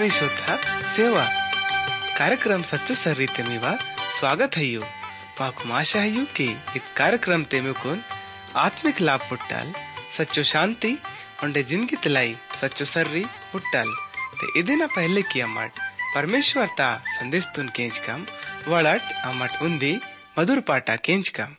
ಆತ್ಮೀಯ ಶೋಧ ಸೇವಾ कार्यक्रम सच्चो सर रीते मीवा स्वागत है यू पाकुम आशा है यू कि इत कार्यक्रम ते मुकुन आत्मिक लाभ पुट्टाल सच्चो शांति उंडे जिंदगी तलाई सच्चो सर्री पुट्टाल ते इदिना पहले की अम्मट परमेश्वर ता संदेश तुन केंच कम वड़ट अम्मट उंदी मधुर पाटा केंच कम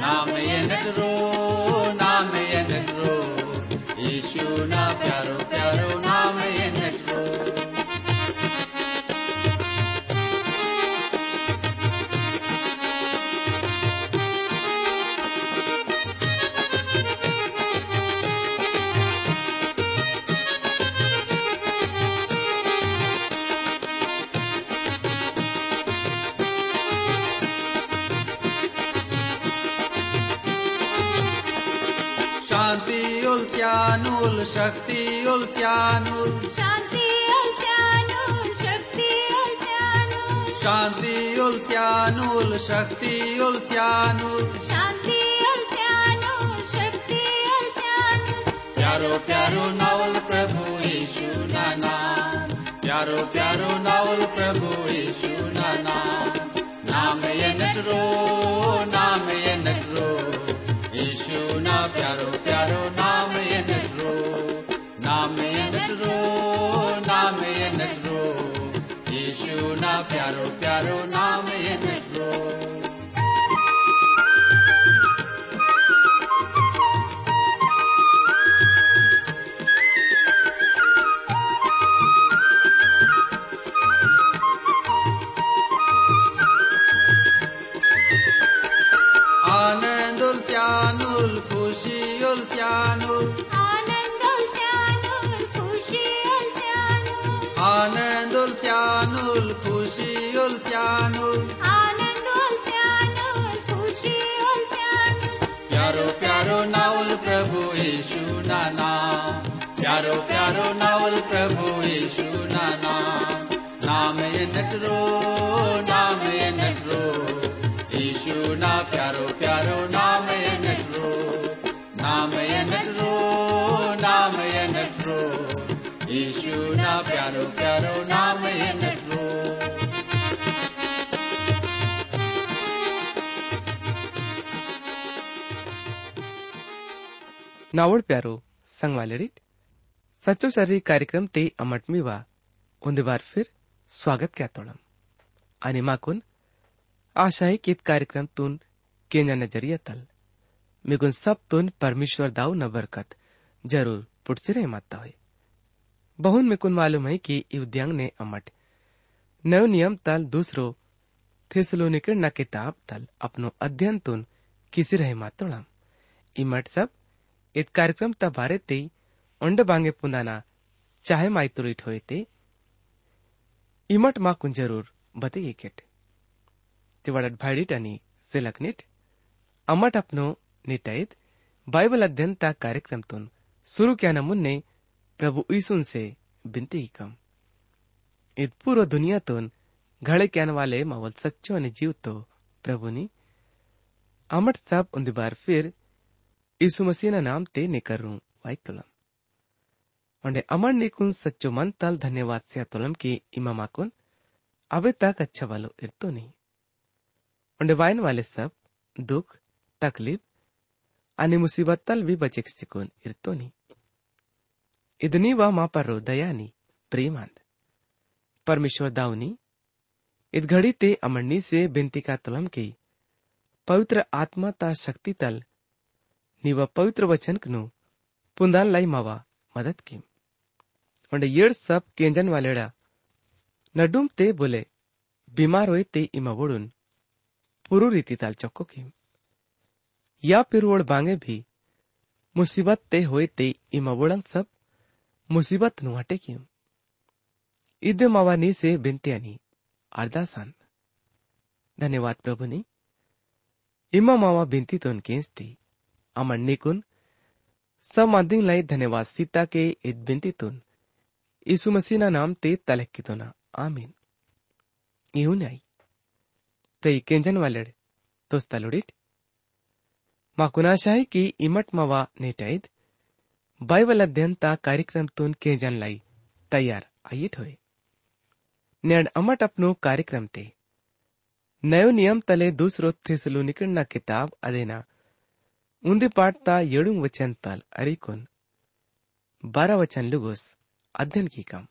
नाम ये नटरो नाम ये नटरो नाम ये शक्ति उल्स्यानुल शान्ति शानु शक्ति शानु शांति उल्स्यानुल शक्ति उल्स्यानुल शान्ति शानु शक्ति शानु प्यारो प्यारो नावल प्रभु यीशु ना नाम प्यारो प्यारो नावल प्रभु यीशु ना नाम नाम ये नटरो। उल्स्यानुल आनन्द शानु खुशी शानु प्यारो प्यारो नावल प्रभु यीशु ना नाम प्यारो प्यारो नावल प्रभु यीशु ना नाम नाम ये नटरो। नावड प्यारो संगवालेडिट सच्चो सर्री कार्यक्रम ते अमट मीवा। उंदे बार फिर स्वागत क्या तोड़म। आणि माकून आशा है कि कार्यक्रम तुन केन्या नज़रिया तल। मिगुन सब तुन परमेश्वर दाऊ न बरकत, ज़रूर पुटसे रहे माता हुए। बहुन मिकुन मालूम है कि इवद्यांग ने अमट। नव नियम तल दूसरो थिसलोनिकर न किताब तल। अपनो अध्ययन तुन किसी रहे मातोड़म। इमट सब इत कार्यक्रम ता बारे ते ओंड बांगे पुंदाना चाहे माइतुरीट होए ते। इमट मा कुन ज़रूर, बते येकेट ते वडत भाडीट आणि सिलक नीट। अमट अपनो निटयत बाइबल अध्ययन ता कार्यक्रमतून सुरू क्या मुन्ने प्रभु ईसून से बिनती कम। इत पूर्व दुनियातून घड़े क्यान वाले मावल सच्चो आणि जीव तो प्रभुनी अमट सब उन्दी बार फिर ईसु मसीह नाम ते निकर रू वाई तुलम ओंडे अमर निकुन सच्चो मन तल धन्यवाद से तुलम की इमा माकुन अबे तक अच्छा वालो इतो नहीं ओंडे वाइन वाले सब दुख तकलीफ़ अन्य मुसीबत तल भी बचे सिकुन इतो नहीं इतनी वाह माँ पर दया नी प्रेमांत परमेश्वर दाऊनी इत घड़ी ते अमरनी से बिनती का तुलम के पवित्र आत्मा ता शक्ति तल ನೀವ ಪವಿತ್ರ ವಚನಕನು ಪುಂದಾನ್ ಲೈ ಮಾವ ಮದತ್ ಕಿಂ ಒಂಡೆ येड सब केंजन वालेडा नडुम ते बोले बीमार होय ते इमा वडून पुरू रीती ताल चक्को किम या पिरवड बांगे भी मुसीबत ते होय ते इमा वडंग सब मुसीबत नु हटे किम इद मावानी से बिनते आणि अरदासान धन्यवाद प्रभुनी इमा मावा बिनतीतून केंचती අමන් නිකුන් සම්මන්දින්ලයි धन्यवाद सीता के ඉද්බින්තිතුන් यीशु मसीह ना नाम ते तलक की तोना। आमीन। यू नहीं प्रे केंजन वालड़, तोस तलुड़िट। माकुनाशाही की इमट मवा नेटाइद बाइबल अध्ययन ता कार्यक्रम तुन केंजन लाई तैयार आयिट होए। नेड अमट अपनो कार्यक्रम ते। नयो नियम तले दूसरो थे सलूनिकन ना किताब अदेना ಮುಂದೆ पाठता येड़ुंग वचन ताल अरिकोन बारह वचन लुगोस अध्ययन की काम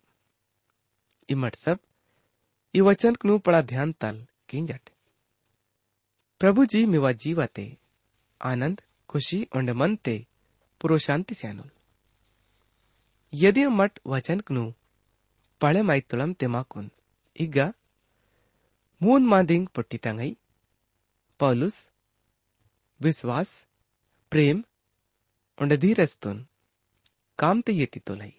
इमट सब ये वचन नु पड़ा ध्यान ताल किंजट प्रभु जी मिवा जीवाते आनंद खुशी और मन ते पूर्व शांति स्यानुल यदि मट वचन कनु पढ़े माई तुलम ते माकुन इग्गा मून मादिंग पट्टी तंगई ಪೌಲುಸ್ विश्वास प्रेम ते येती तोलाई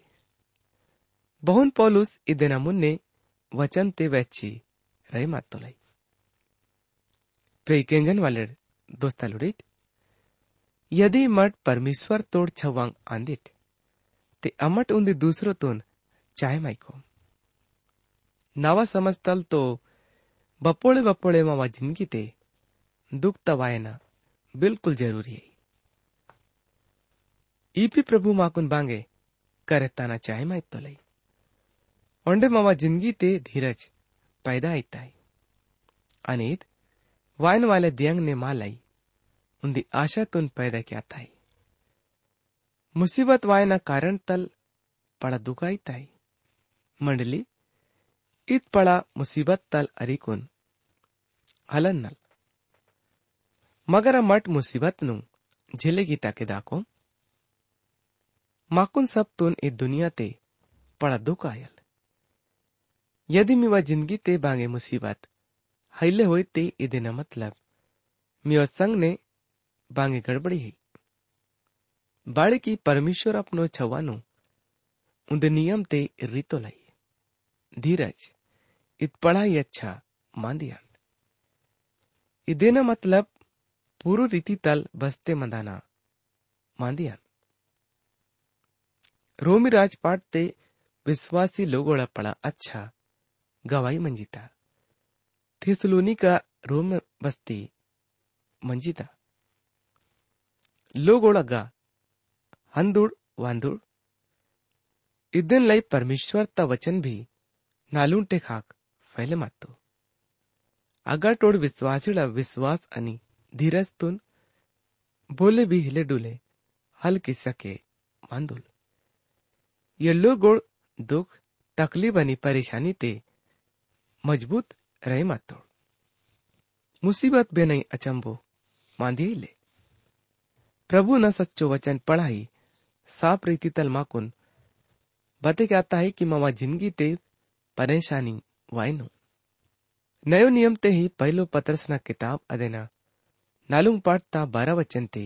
बहुन पौलुस इदेना मुन्ने वचन ते वैची रही मात तोलाई प्रे केंजन वाले दोस्ता लुड़ीट, यदि मट परमेश्वर तोड छवांग आंदिट, ते अमट उंदी दूसरो तोन चाय मायको नवा समजतल तो बपोळे बपोळे मावा ज़िंदगी ते दुख तवायना बिल्कुल ज़रूरी है। ईपी प्रभु माकुन बांगे करे ताना चाय मायत तो लई ओंडे मावा ज़िंदगी ते धीरज पैदा है अनित वायन वाले दियंग ने मालाई उंदी आशातून पैदा क्या था मुसीबत वायना कारण तल पड़ा दुखाईत आहे मंडली इत पड़ा मुसीबत तल अरिकुन हलन नल मगर मट मुसीबत नु झिलेगी ताके दाको माकुन सब तुन ए दुनिया ते पड़ा दुख आयल। यदि मिवा ज़िंदगी ते बांगे मुसीबत हैले होए ते इदे ना मतलब। मिवा संग ने बांगे गड़बड़ी है। बाड़े की परमेश्वर अपनो छवानो, उन्दे नियम ते रीतो लाई धीरज, इत पढ़ा ही अच्छा मान दिया इदे मतलब पूरी रीति तल बसते मंदाना मान दिया रोमी राजपाट ते विश्वासी लोगोड़ा पड़ा अच्छा गवाही मंजिता थिसलोनी का रोम बस्ती मंजिता ಲೋಗೊಳಗ ಹಂದುಳ್ वांदुड़ इदन लई परमेश्वर ता वचन भी नालून टे खाक फैले मातो अगर टोड विश्वासीला विश्वास आणि धीरजतून बोले भी हिले डुले हल की सके मांदुल ये लोगोळ दुख, तकलीफ़ आणि परेशानी ते मज़बूत रहे मातोड मुसीबत बे नहीं अचंबो मांदी ले। प्रभु न सच्चो वचन पढ़ाई, साफ़ रीति तल माकुन। बते आता है कि मावा ज़िंदगी ते परेशानी वाइनो नयो नियम ते ही पहलो पत्रसना किताब अदेना नालुंग पाठता बारह वचन ते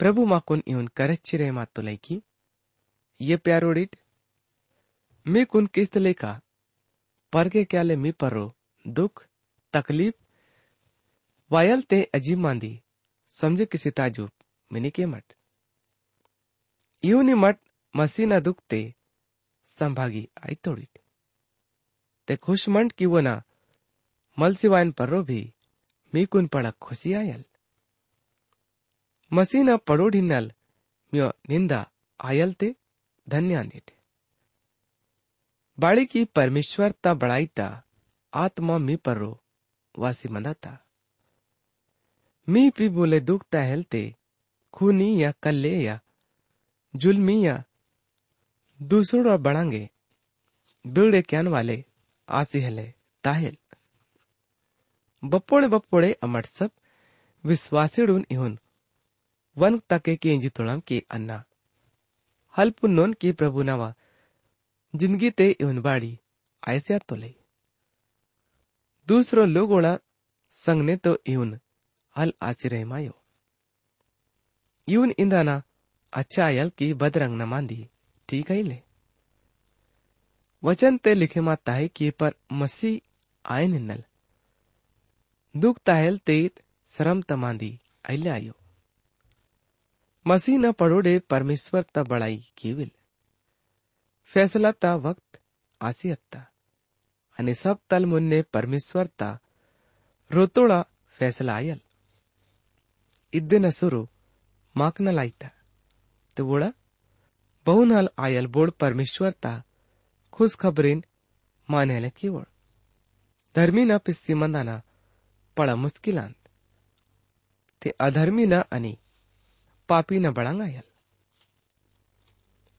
प्रभु माकुन इउन करच्चिरे मातो लैकी ये प्यारोडिट मी कुन किस्त लेका परगे क्याले मी परो दुख तकलीफ वायल ते अजीब मांदी समझे किसी ताजुब मिनिके मठ ಇವನಿ ಮಟ್ ಮಸೀನ ದುಕ್ತೆ ಸಂಭಾಗಿ ಆಯ್ತೋಡಿಟ್ ते खुश मंट की वो ना मलसिवाइन पर्रो भी मीकुन पड़ा खुशी आयल मसीन पड़ोढ़ी नल म्यो निंदा आयल ते बाड़ी परमेश्वर ता बड़ाई ता, आत्मा मी पर्रो वासी मंदाता मी पी बोले दुख ता हेलते, खूनी या कल्ले या जुलमी या दूसरों बढ़ांगे, बिगड़े क्यान वाले आसी हले ताहेल बप्पोड़े बप्पोड़े अमट सब विश्वासीडून इहुन वन तके के इंजी तुळम की अन्ना। हल्प नोन की प्रभु नवा जिंदगी ते इहुन बाड़ी ऐसे तोले दूसरो लोगोड़ा संगने तो इहुन हल आसी रहे मायो ಇವನ್ ಇಂದಾನ अच्छा की बदरंग न मांदी ठीक है ले वचन ते लिखे माता है कि पर मसीह आए निन्नल दुख ताहेल तेत शरम तमांदी अल्ले आयो मसीह न पड़ोड़े परमेश्वर ता बड़ाई केविल फैसला ता वक्त आसी अत्ता आणि सब तल मुन्ने परमेश्वर ता, रोतोड़ा फैसला आयल। इद्दे सुरू माक न लाईता तो वोड़ा बहुन हल आयल बोड परमेश्वर ता खुश खबरीन मान्याला केवळ धर्मी न पिस्सी मंदाना पापी न बळांग आयल।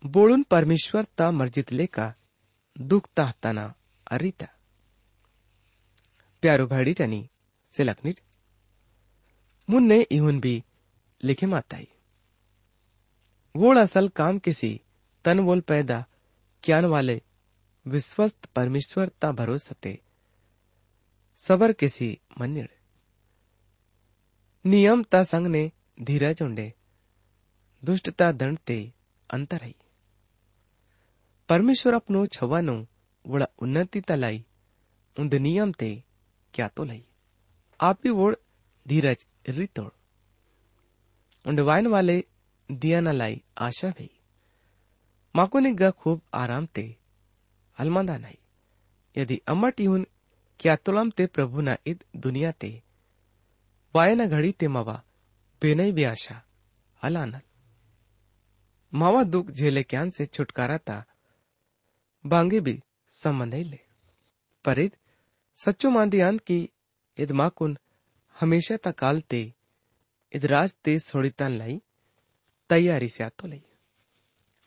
बोळून परमेश्वर ता मर्जितले का दुख ताहताना अरिता। प्यारो भाडीट आणि सिलकनीट मुन्ने इहुन भी लिखे माताई। वोड़ असल काम किसी तन बोल पैदा क्यान वाले विश्वस्त परमेश्वर ता भरोसते सबर किसी मन्निड़। नियम ता संग ने धीरज उंडे दुष्टता दंड ते अंतर है परमेश्वर अपनो छवानो वड़ा उन्नति तलाई उंद नियम ते क्या तो लई। आप ही वोड़ धीरज रितोड़ उंड वाइन वाले दिया न लाई आशा भई। माको निग्गा खूब आराम ते अलमंदा नाही यदि अमट इहुन क्या तुलम ते प्रभु ना ईद दुनिया ते, वायना घड़ी ते मवा बेनई भी आशा अलानल मावा दुख झेले क्यान से छुटकारा ता। बांगे भी संबंध ले। पर इद सच्चो मांदी अंत की इद माकुन हमेशा ता काल ते इद राज ते सोड़ितान लाई, तैयारी से आतो लई।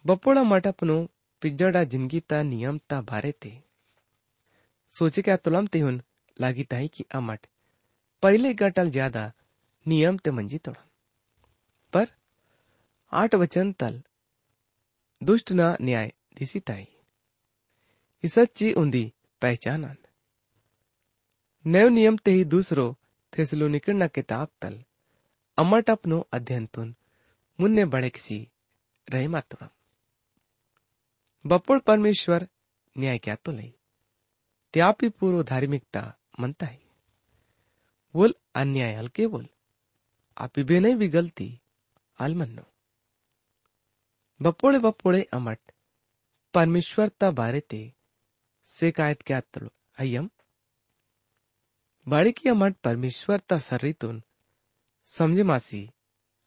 बपोड़ा मटपनो पिज्जड़ा ज़िंदगी ता नियम ता भारे ते। सोचे क्या तुलम ते हुन लागी ताई की अमट पहले गटल ज़्यादा नियम ते मंजी तोड़ा पर आठ वचन तल दुष्ट ना न्याय दिसी ताई। सच्ची उंदी पहचान आंद। नयो नियम ते ही दूसरो थेसलो निकलना किताब तल। अमट अपनो अध्ययन तुन मुन्ने बड़े किसी रहे मातुरम बपोळ परमेश्वर न्याय क्या तो लई। त्यापी पूर्व धार्मिकता मनता है। बोल अन्याय हल्के बोल आपी बेनई भी गलती आलमन्नो बपोळे बपोळे अमट। परमेश्वरता बारे ते शिकायत क्या तळो अय्यम। बाळिकी अमट परमेश्वरता सर्रीतून समजे मासी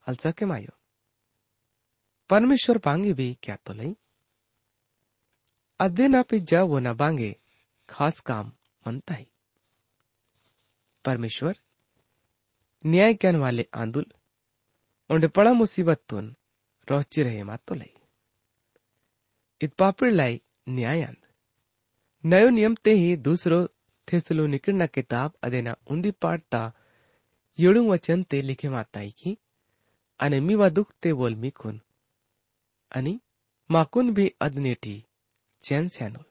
अलचके मायो। परमेश्वर पांगे भी क्या तो लई अध्ययन पे जा वो न बांगे, खास काम मनता है। परमेश्वर, न्याय कहने वाले आंदुल पड़ा मुसीबत तुन। रोची रहे मात तो इत पापड़ लाई न्याय आंद। नयो नियम ते ही दूसरो थेसलो निकलना किताब अदेना उंदी पाड़ता येड़ू वचन ते लिखे माताई की, अने मीवा दुख ते बोल मी मिकुन आणि माकुन भी अदनेटी चैन सैनो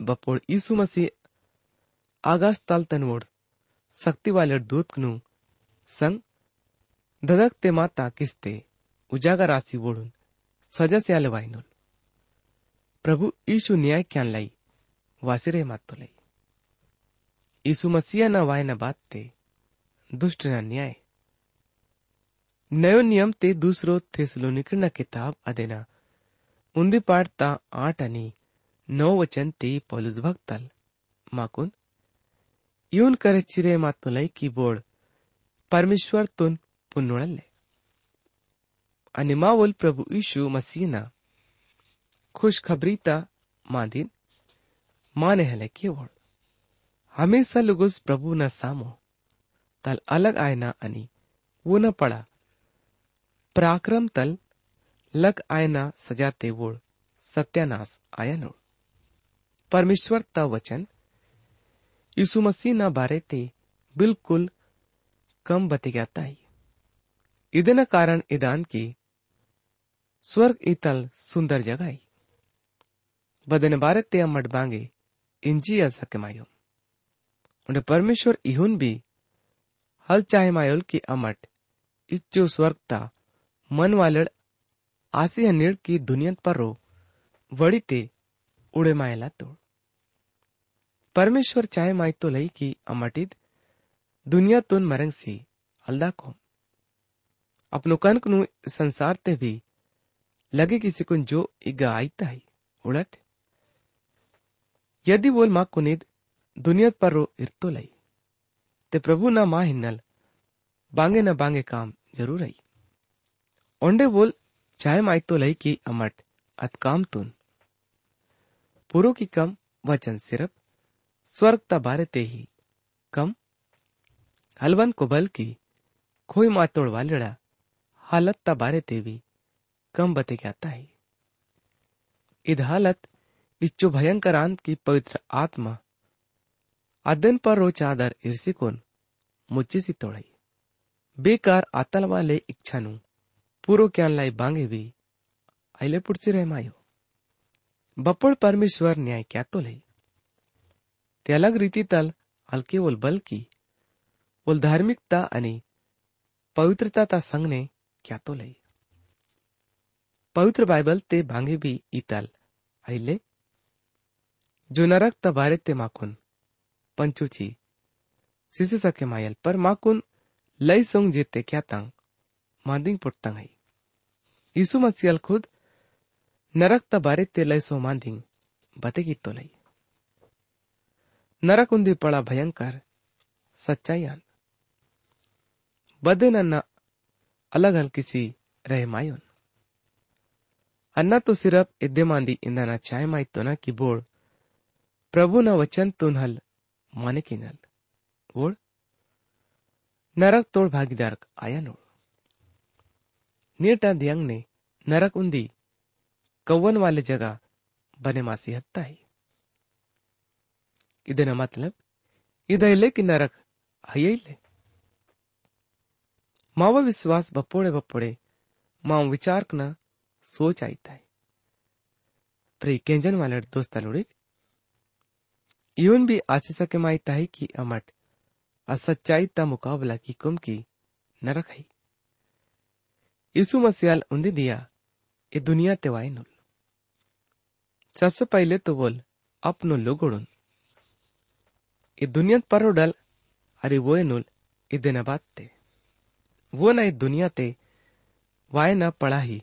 बपोड़ यीशु मसीह आगास ताल तनवोड़ शक्ति वाले दूत नु संग धदक ते माता किस्ते उजागर राशि वोड़ून सजा से आले प्रभु यीशु न्याय क्यान लाई वासिरे मातो लाई यीशु मसीह न वाय न बात ते, दुष्ट न न्याय। नयो नियम ते दूसरो थेसलोनिकर न किताब अदेना। उंदी पाडता आठ आणि नऊ वचन ते पौलुस भक्तल। माकून येऊन करे चिरे मातुलय की बोड परमेश्वर तुन पुन्नुळले अनिमावल animal પ્રભુ ઈશુ खुशखबरी ता मादिन माने हले के केवल हमेशा लुगुस प्रभु न सामो तल अलग आयना अनि वो न पड़ा पराक्रम तल लग आयना सजाते वोड़ सत्यानाश आयनोड़ परमेश्वर ता वचन यीशु मसीह ना बारे ते बिल्कुल कम बतिगाता ही इदन कारण इदान की स्वर्ग इतल सुंदर जगह है बदन भारत ते अम्मट बांगे, इंजी सके मायो। उन्हें परमेश्वर इहुन भी, हल चाहे मायोल की अमट, इच्चो स्वर्गता, मन वालड़, आसी हनीड़ की दुनियत पर रो वड़ी ते उड़े मायला तोड़ परमेश्वर चाहे माय तो लई की अमटिद दुनियातून मरंगसी हल्दाको अपनो कनक नु संसार ते भी इगा आईता है। उलट यदि बोल माँ कुनिद दुनिया पर रो इरतो लई। ते प्रभु ना माँ हिन्नल, बांगे न बांगे काम ज़रूर आई। ओंडे बोल, चाहे माई तो लई की अमट अत काम तुन। पुरो की कम, वचन सिर्फ़ स्वर्ग ता बारे ते ही। कम, हलवन को बल की, खोई मातोड़ वालड़ा, हालत ता बारे ते भी। कम बते जाता है। इधालत इच्छु भयंकर की पवित्र आत्मा अदन पर रो चादर इर्सिकोन मुझे सी तोड़ई। बेकार आतल वाले इच्छा नु पूरो ज्ञान लाई बांगे भी अहिले रह मायो। बप्पळ परमेश्वर न्याय क्या तो ले। ते अलग रीति तल, हलके ओल बलकी ओल धार्मिकता पवित्रता ता संगने क्या तो लई पवित्र बाइबल ते भांगे भी ಇತಲ್ ಐಲೆ जो नरक तबारे ते माकुन पंचुची सिसु सके मायल, पर माकुन लय सोंग जेते क्या तंग, मांदिंग पुट्टंग है। यीशु मसीहल खुद नरक तबारे ते लई सो मांदिंग, बते की तो लई। नरक उन्दी पड़ा भयंकर, सच्चाई बदे न अलग हल किसी रहे मायुन ಅನ್ನತ್ತು ಸಿರಪ್ ಎದ್ದೆಮಾಂದಿ ಇಂದನ ಛಾಯಮಾಯ್ತುನ ಕಿಬೋಡ್ ಪ್ರಭುನ ವಚನ್ ತುನ್ಹಲ್ ಮನೆಕಿನಲ್ ಓಡ್ ನರಕ್ ತೋಳ್ ಭಾಗಿದಾರ್ಕ್ ಆಯಾ ನೋಡ್ ನೀಟ ದಿಯಂಗ್ನೆ नरक उन्दी कौवन वाले जगह बने मासी हत्ता ही इधर मतलब इधर ले कि नरक हये ले मावा विश्वास बपोड़े बपोड़े माव विचार न सोच आईता है केंजन वाले दोस्त लुड़ी इवन भी आशीष के माईता है कि अमट असच्चाई ता मुकाबला की कुम की नरक है यीशु मसीहाल उन्दी दिया ये दुनिया ते वाई नुल. सबसे पहले तो बोल अपनो लोगोड़ुन ये दुनिया पर डल अरे वो नुल इदे न बात ते. वो न दुनिया ते, वाय न पड़ा ही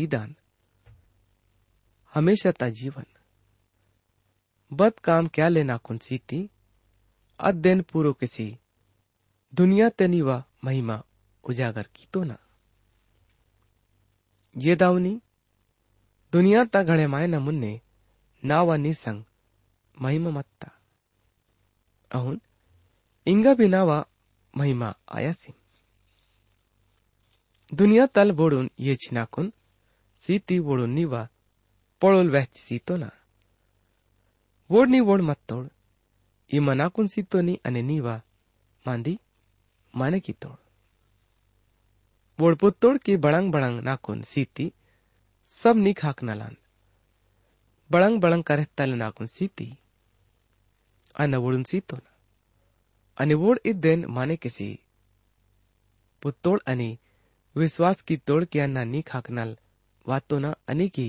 ईदान हमेशा ता जीवन। बद काम क्या लेना कुन सीती? अध्ययन पूरो किसी। दुनिया तनिवा महिमा उजागर की तो ना। ये दावनी दुनिया ता घड़े माय न मुन्ने, नावा निसंग महिमा मत्ता। अहुन, इंगा भी नावा महिमा आयासी दुनिया तल बोडून ये छिनाकुन सीती वोडोनी पड़ोल पळोल वेहची सीतोना वोडनी वोड मत्तोड ई मनाकून सीतोनी अने नी मांदी माने की तोड वोड पुत्तोड की बड़ंग बड़ंग नाकून सीती सब नी खाक नलान बड़ंग बड़ंग करे तल सीती अन वोडून सीतोना अने वोड इदेन माने किसी पुत्तोड़ अने विश्वास की तोड़ के अन्ना नी की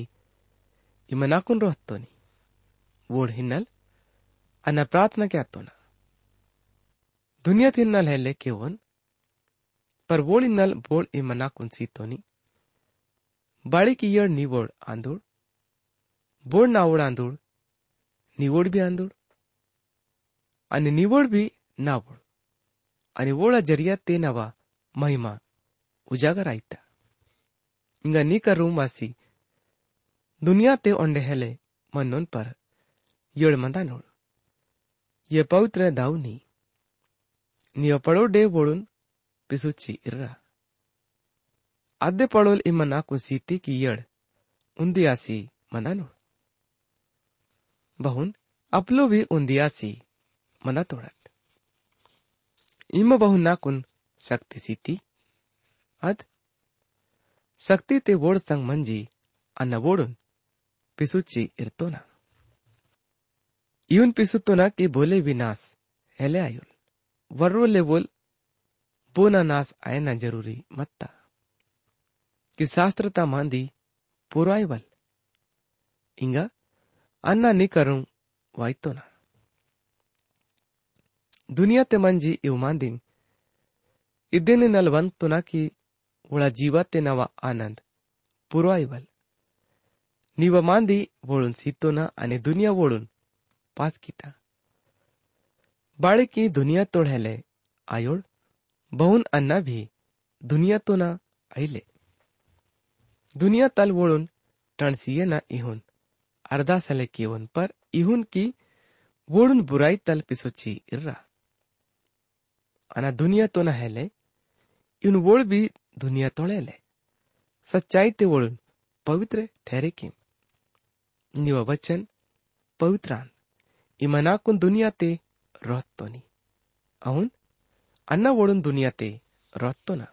इमनाकुन रोहतो नी वोड हिन्नल ಅನ್ನ ಪ್ರಾರ್ಥನಾ ಕ್ಯಾತೋನ ದುನಿಯಾ ತಿನ್ನಲ್ ಹೆಲ್ಲೆ ಕೆವನ್ पर वोळिनल बोळ इमना कुंसीतोनी बाळी कियड निवड आंदूळ बोड नावड आंदूळ निवड बी आंदूळ आणि निवड बी नावड आणि ओळा जरिया ते नवा महिमा उजागर inga ni ka rum wasi दुनिया ते ओंडे हेले मनोन पर। योड़ मंदा नोड़। ये पौत्र दाउनी नियो पड़ो डे बोड़ुन पिसुची इर्रा आदे पड़ोल इमना कुसीती की यड़ उंदियासी मना नोड़। बहुन, अपलो भी उंदियासी मना तोड़त। इम बहुन ना शक्ति सीती। शक्ति ते वोड संग मंजी अन्न वोडुन पिसुच्ची इर्तोना इवन पिसुतोना की बोले विनाश हेले आयुल वर्रो ले बोल बोना नास आयना ज़रूरी मत्ता। कि शास्त्रता मांदी पुराइवल इंगा, अन्ना नी करूँ वाइतोना दुनिया ते मंजी इव मांदिंग इदेने नलवंतोना की उळा जीवाते नवा आनंद पुरवाईवल ನೀವ ಮಾಂದಿ ವೋಳುನ್ ಸಿತ್ತೋನ ಅನೆ ದುನಿಯಾ ವೋಳುನ್ ಪಾಸ್ ಕಿತ ಬಾಳಿಕಿ ದುನಿಯಾ ತೋಳ್ಹೆಲೆ ಆಯೋಳ್ ಬಹುನ್ ಅನ್ನ भी दुनिया तो ना आईले दुनिया तल वोळून टणसीय ना इहुन अर्धा सले केवन पर इहुन की वोळून बुराई तल पिसोची इर्रा अना दुनिया तो ना हेले इहुन वोळ भी दुनिया तोळेले सच्चाई ते वोळून पवित्र ठहरे की निव वचन पवित्रान। इमनाकुन दुनिया ते रोहतोनी अहुन अन्न वोळून दुनिया ते रोहतो ना।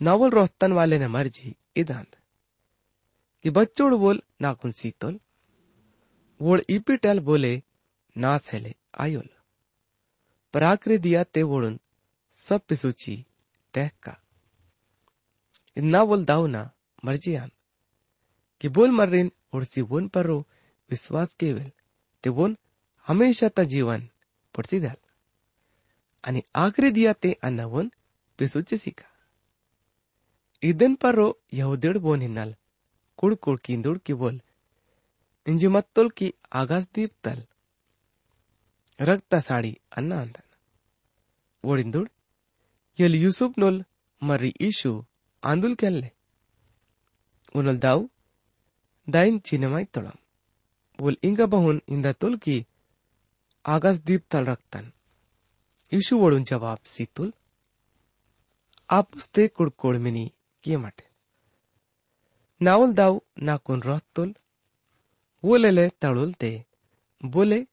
नावल रोहतन वाले ने मर्ज़ी इदांत। कि बच्चोड़ बोल नाकुन सीतोल। वोळ इपिटल बोले नास हेले आयोल। पराक्रे दिया ते वोळून सब पिसुची तहका। इन्ना बोल दाऊना मर्ज़ी आन कि बोल मर्रीन उड़सी वोन परो विश्वास केवेल ते वोन हमेशाचा जीवन पुढची द्याल आणि आखरी दिया ते अन्न वोन पिसूचे सिका इदन परो यहुदेड बोन हिन्नल कुड़ कुड़ किंदुड़ की बोल इंजी की आगास दीप तल रक्ता साड़ी अन्न अंदन ओडिंदुड़ यल यूसुफ नोल मर्री ईशु आंदुल केल्ले उनल दाऊ दाइन चिनमाई तोड़म। बोल, इंगा बहुन इंदा तुल की आगास दीप तल रक्तन ईशु वोडून जवाब सीतुल आपुस्ते कुड़कोड़ मिनी किए माटे। नावल दाऊ नाकुन रोहतुल वो लेले तड़ुल ते। बोले,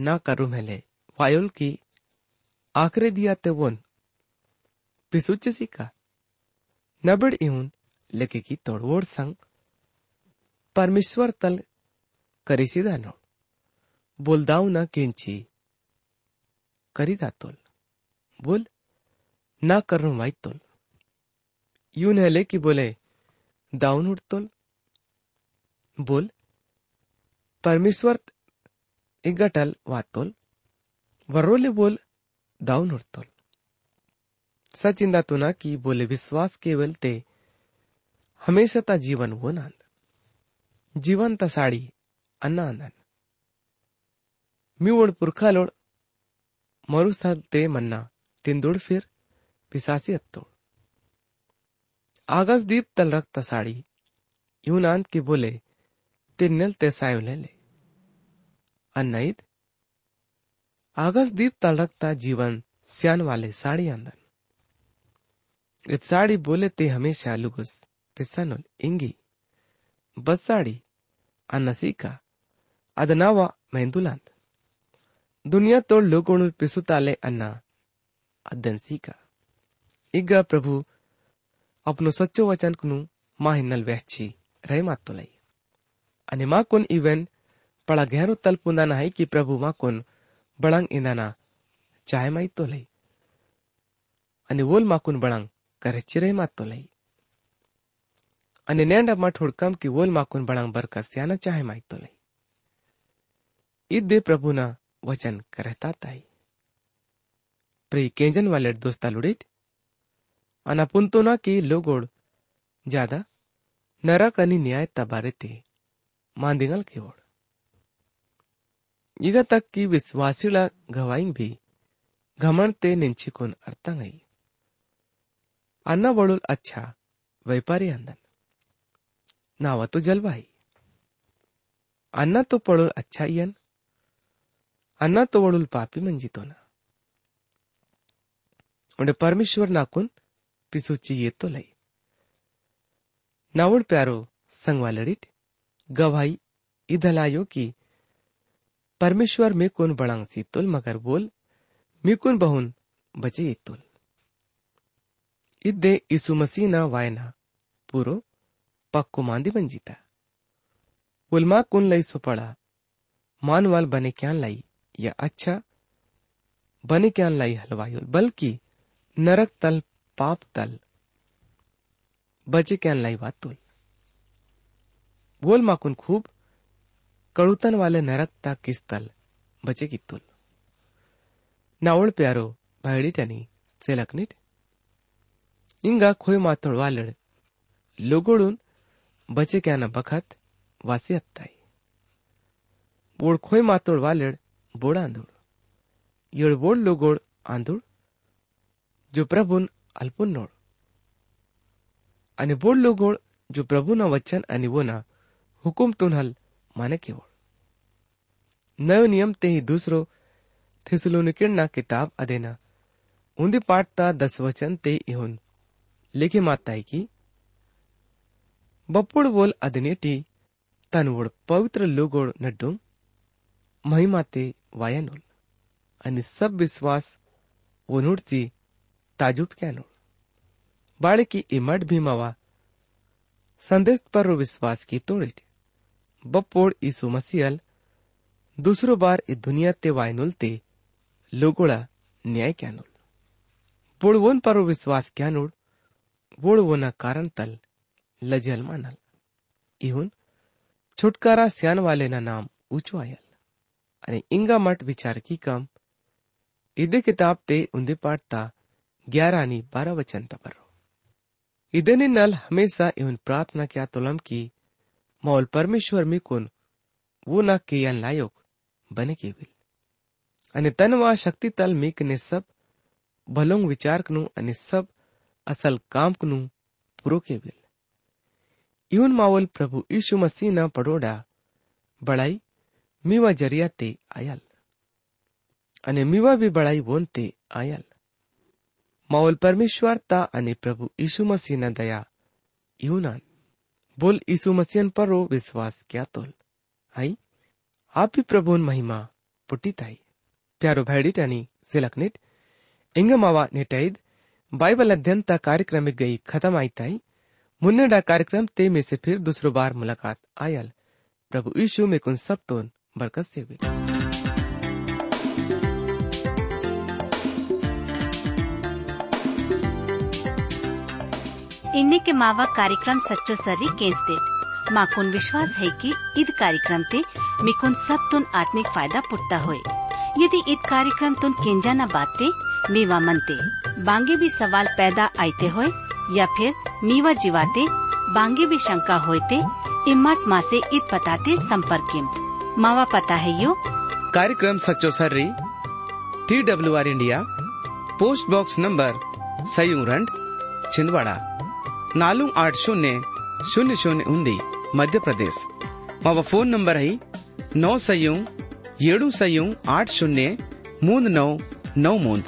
ना करू मेले वायुल की आखरे दिया ते वोन। पिसुचे सिका नबड़ इहुन लेके की तोड़वोड़ संग परमेश्वर तल करिसिदा नोड बोलदाऊ ना केंची करिदा बोल, ना करूँ वाईतोल यून हेले की बोले दाऊन उठतोल बोल, परमेश्वर इगटल वातोल। वर्रोले बोल दाऊन उठतोल सचिंदा तो ना की बोले, विश्वास केवल ते, हमेशा जीवन वो नांद। जीवन ता साड़ी अन्ना अंदन मी ओड पुरखालोड मरुस्थल ते मन्ना, तिंदुड़ फिर पिसासी अत्तोड़ आगस दीप तल रखता साड़ी यून अंत की बोले तिन्नल ते सायो ले अन्नईद आगस दीप तल रखता जीवन स्यान वाले साड़ी अंदन साड़ी बोले, ते हमेशा आलूगुस पिसनोल इंगी। बस साड़ी अनसीका अदनावा मेहंदुलांद दुनिया तोड़ लोगों ने पिसुताले अन्ना अदंसी का इग्गा प्रभु, अपनो सच्चो वचन कुनु माहिनल व्यक्ति रहे मातो लाई। अने माँ कुन इवन, पड़ा गहरो तल पुंदा ना है कि प्रभु माँ कुन बड़ंग इंदा ना, चाहे माई तो लाई। अने वोल माँ कुन बड़ंग karechire Anenenda mat hurkam ki wol makun badang berkasiana chahe maitolai. प्रभु ना वचन करहताताई प्रिय केंजन वाले दोस्ता लुड़ीत तो ना की लोगोड ज़्यादा नरक अनि न्याय तबारे ते मांदिंगल की ओर इगा तक की विश्वासीला घवाइंग भी घमंड ते निंचिकोन अर्थंग आई। वळूल अच्छा व्यापारी अंदन नावा तो जलवाई अन्न तो पडोल अच्छा यन अन्न तो वळूल पापी मंजितो ना उंडे परमेश्वर नाकून पिसूची येतो लई नावड प्यारो संगवालडीट गवाही इधलायो की परमेश्वर में कौन बड़ांग सीतोल मगर बोल मी कौन बहुन ಬಚೆ ಇತ್ತುಲ್ ಇದ್ದೆ ಇಸು ಮಸೀನ ವಾಯನ ಪೂರೋ पक्को मांदी बन जीता उलमा कुन लई सुपड़ा मानवाल बने क्या लाई या अच्छा बने क्या लाई हलवायुल बल्कि नरक तल पाप तल बचे क्या लाई वातुल बोल माकुन खूब कड़ुतन वाले नरक ता किस तल बचे की तुल नावळ प्यारो भायडी टनी सेलकनीट इंगा खोय मातोड वालड। लोगोडून बचे क्यान बखत वासी हत्ताई बोड खोय मातोड वालड, बोड आंदूळ येळ बोड लोगोड आंदूळ जो प्रभुन अल्पुन नोड। आणि बोड लोगोड, जो प्रभुना वचन आणि वोना हुकुम तुनहल माने केवळ नयो नियम ते ही दूसरो थिसलोनिकिडना किताब अदेना उंदी पाठता दस वचन ते इहुन। लिखी माताई की ಬಪ್ಪುಡು ಬೋಲ್ ಅದನೇಟಿ ತನ್ವೋಡ್ ಪವಿತ್ರ ಲೋಗೋಡ್ ನಡ್ಡು महिमाते वायानोल आणि सब विश्वास ओनुडची ताजूब क्यानोल बाळकी इमट भीमावा संदेश पर विश्वास की तोड़िट बप्पोड ईसु मसीहल दूसरो बार इ दुनिया ते वायनोल ते लोगोळा न्याय क्यानोल बोडवोन पर विश्वास क्यानोड बोडवोना कारण तल लजल मानल इहुन छुटकारा स्यान वाले ना नाम ऊंचो आयल અને ઇંગા મઠ વિચાર કી કમ इदे किताब ते उन्दे पाठता ग्यारह नी बारह वचन तपरो इदेने नल हमेशा इवन प्रार्थना क्या तुलम की मौल परमेश्वर में कुन वो ना केयन लायक बने के विल અને તનવા શક્તિ તલ મીકને સબ ભલોંગ વિચારકનું અને સબ અસલ કામકનું પૂરો કેવિલ ઇવન માવલ પ્રભુ ઈસુ મસીહના પડોડા બળાઈ મીવા જરિયા તે આયલ અને મીવા બી બળાઈ વોન તે આયલ માવલ પરમેશ્વરતા અને પ્રભુ ઈસુ મસીહના દયા ઇવનાન બોલ ઈસુ મસીહન પરો વિશ્વાસ क्या तोल आई आप भी प्रभुन महिमा पुट्टीताई प्यारो भैडिटानी सिलकनिट इंगमावा नेटैद बाइबल अध्ययन ता कार्यक्रम में गई, खत्म आई ताई। मुन्नेडा कार्यक्रम ते में से फिर दूसरो बार मुलाकात आयल। प्रभु यीशु में कुन सब तो बरकत से हुई। इन्हीं के मावा कार्यक्रम सच्चो सर्री केंसते माकुन विश्वास है कि ईद कार्यक्रम ते मिकुन सब तुन आत्मिक फ़ायदा पुटता होए। यदि ईद कार्यक्रम तुन केंजा न बाते मीवा मनते बांगे भी सवाल पैदा आते होए या फिर मीवा जीवाते बांगे भी शंका होते इम्मत माँ से ईद पताते संपर्क किम मावा पता है यो कार्यक्रम सच्चो सर्री T W R India post box number सयूरंड Chhindwara नालू आठ शून्य शून्य शून्य उन्दी मध्य प्रदेश मावा फोन नंबर है नौ सयू ಏಳು ಸಯು ಆಟ್ ಶೂನ್ಯ ಮೂಂದ್ now now ಮೂಂದ್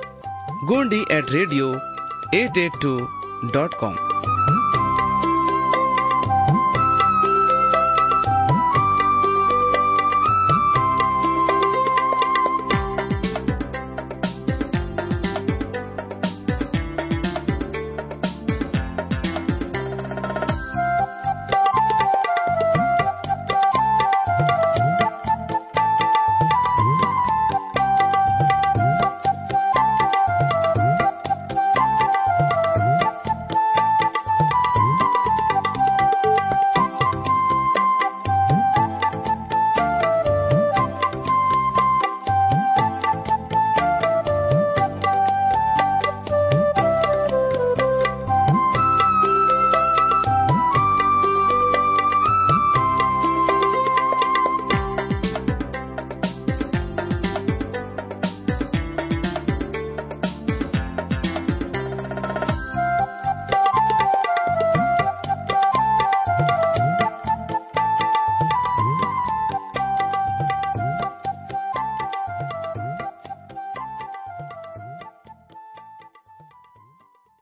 gundi at radio882.com.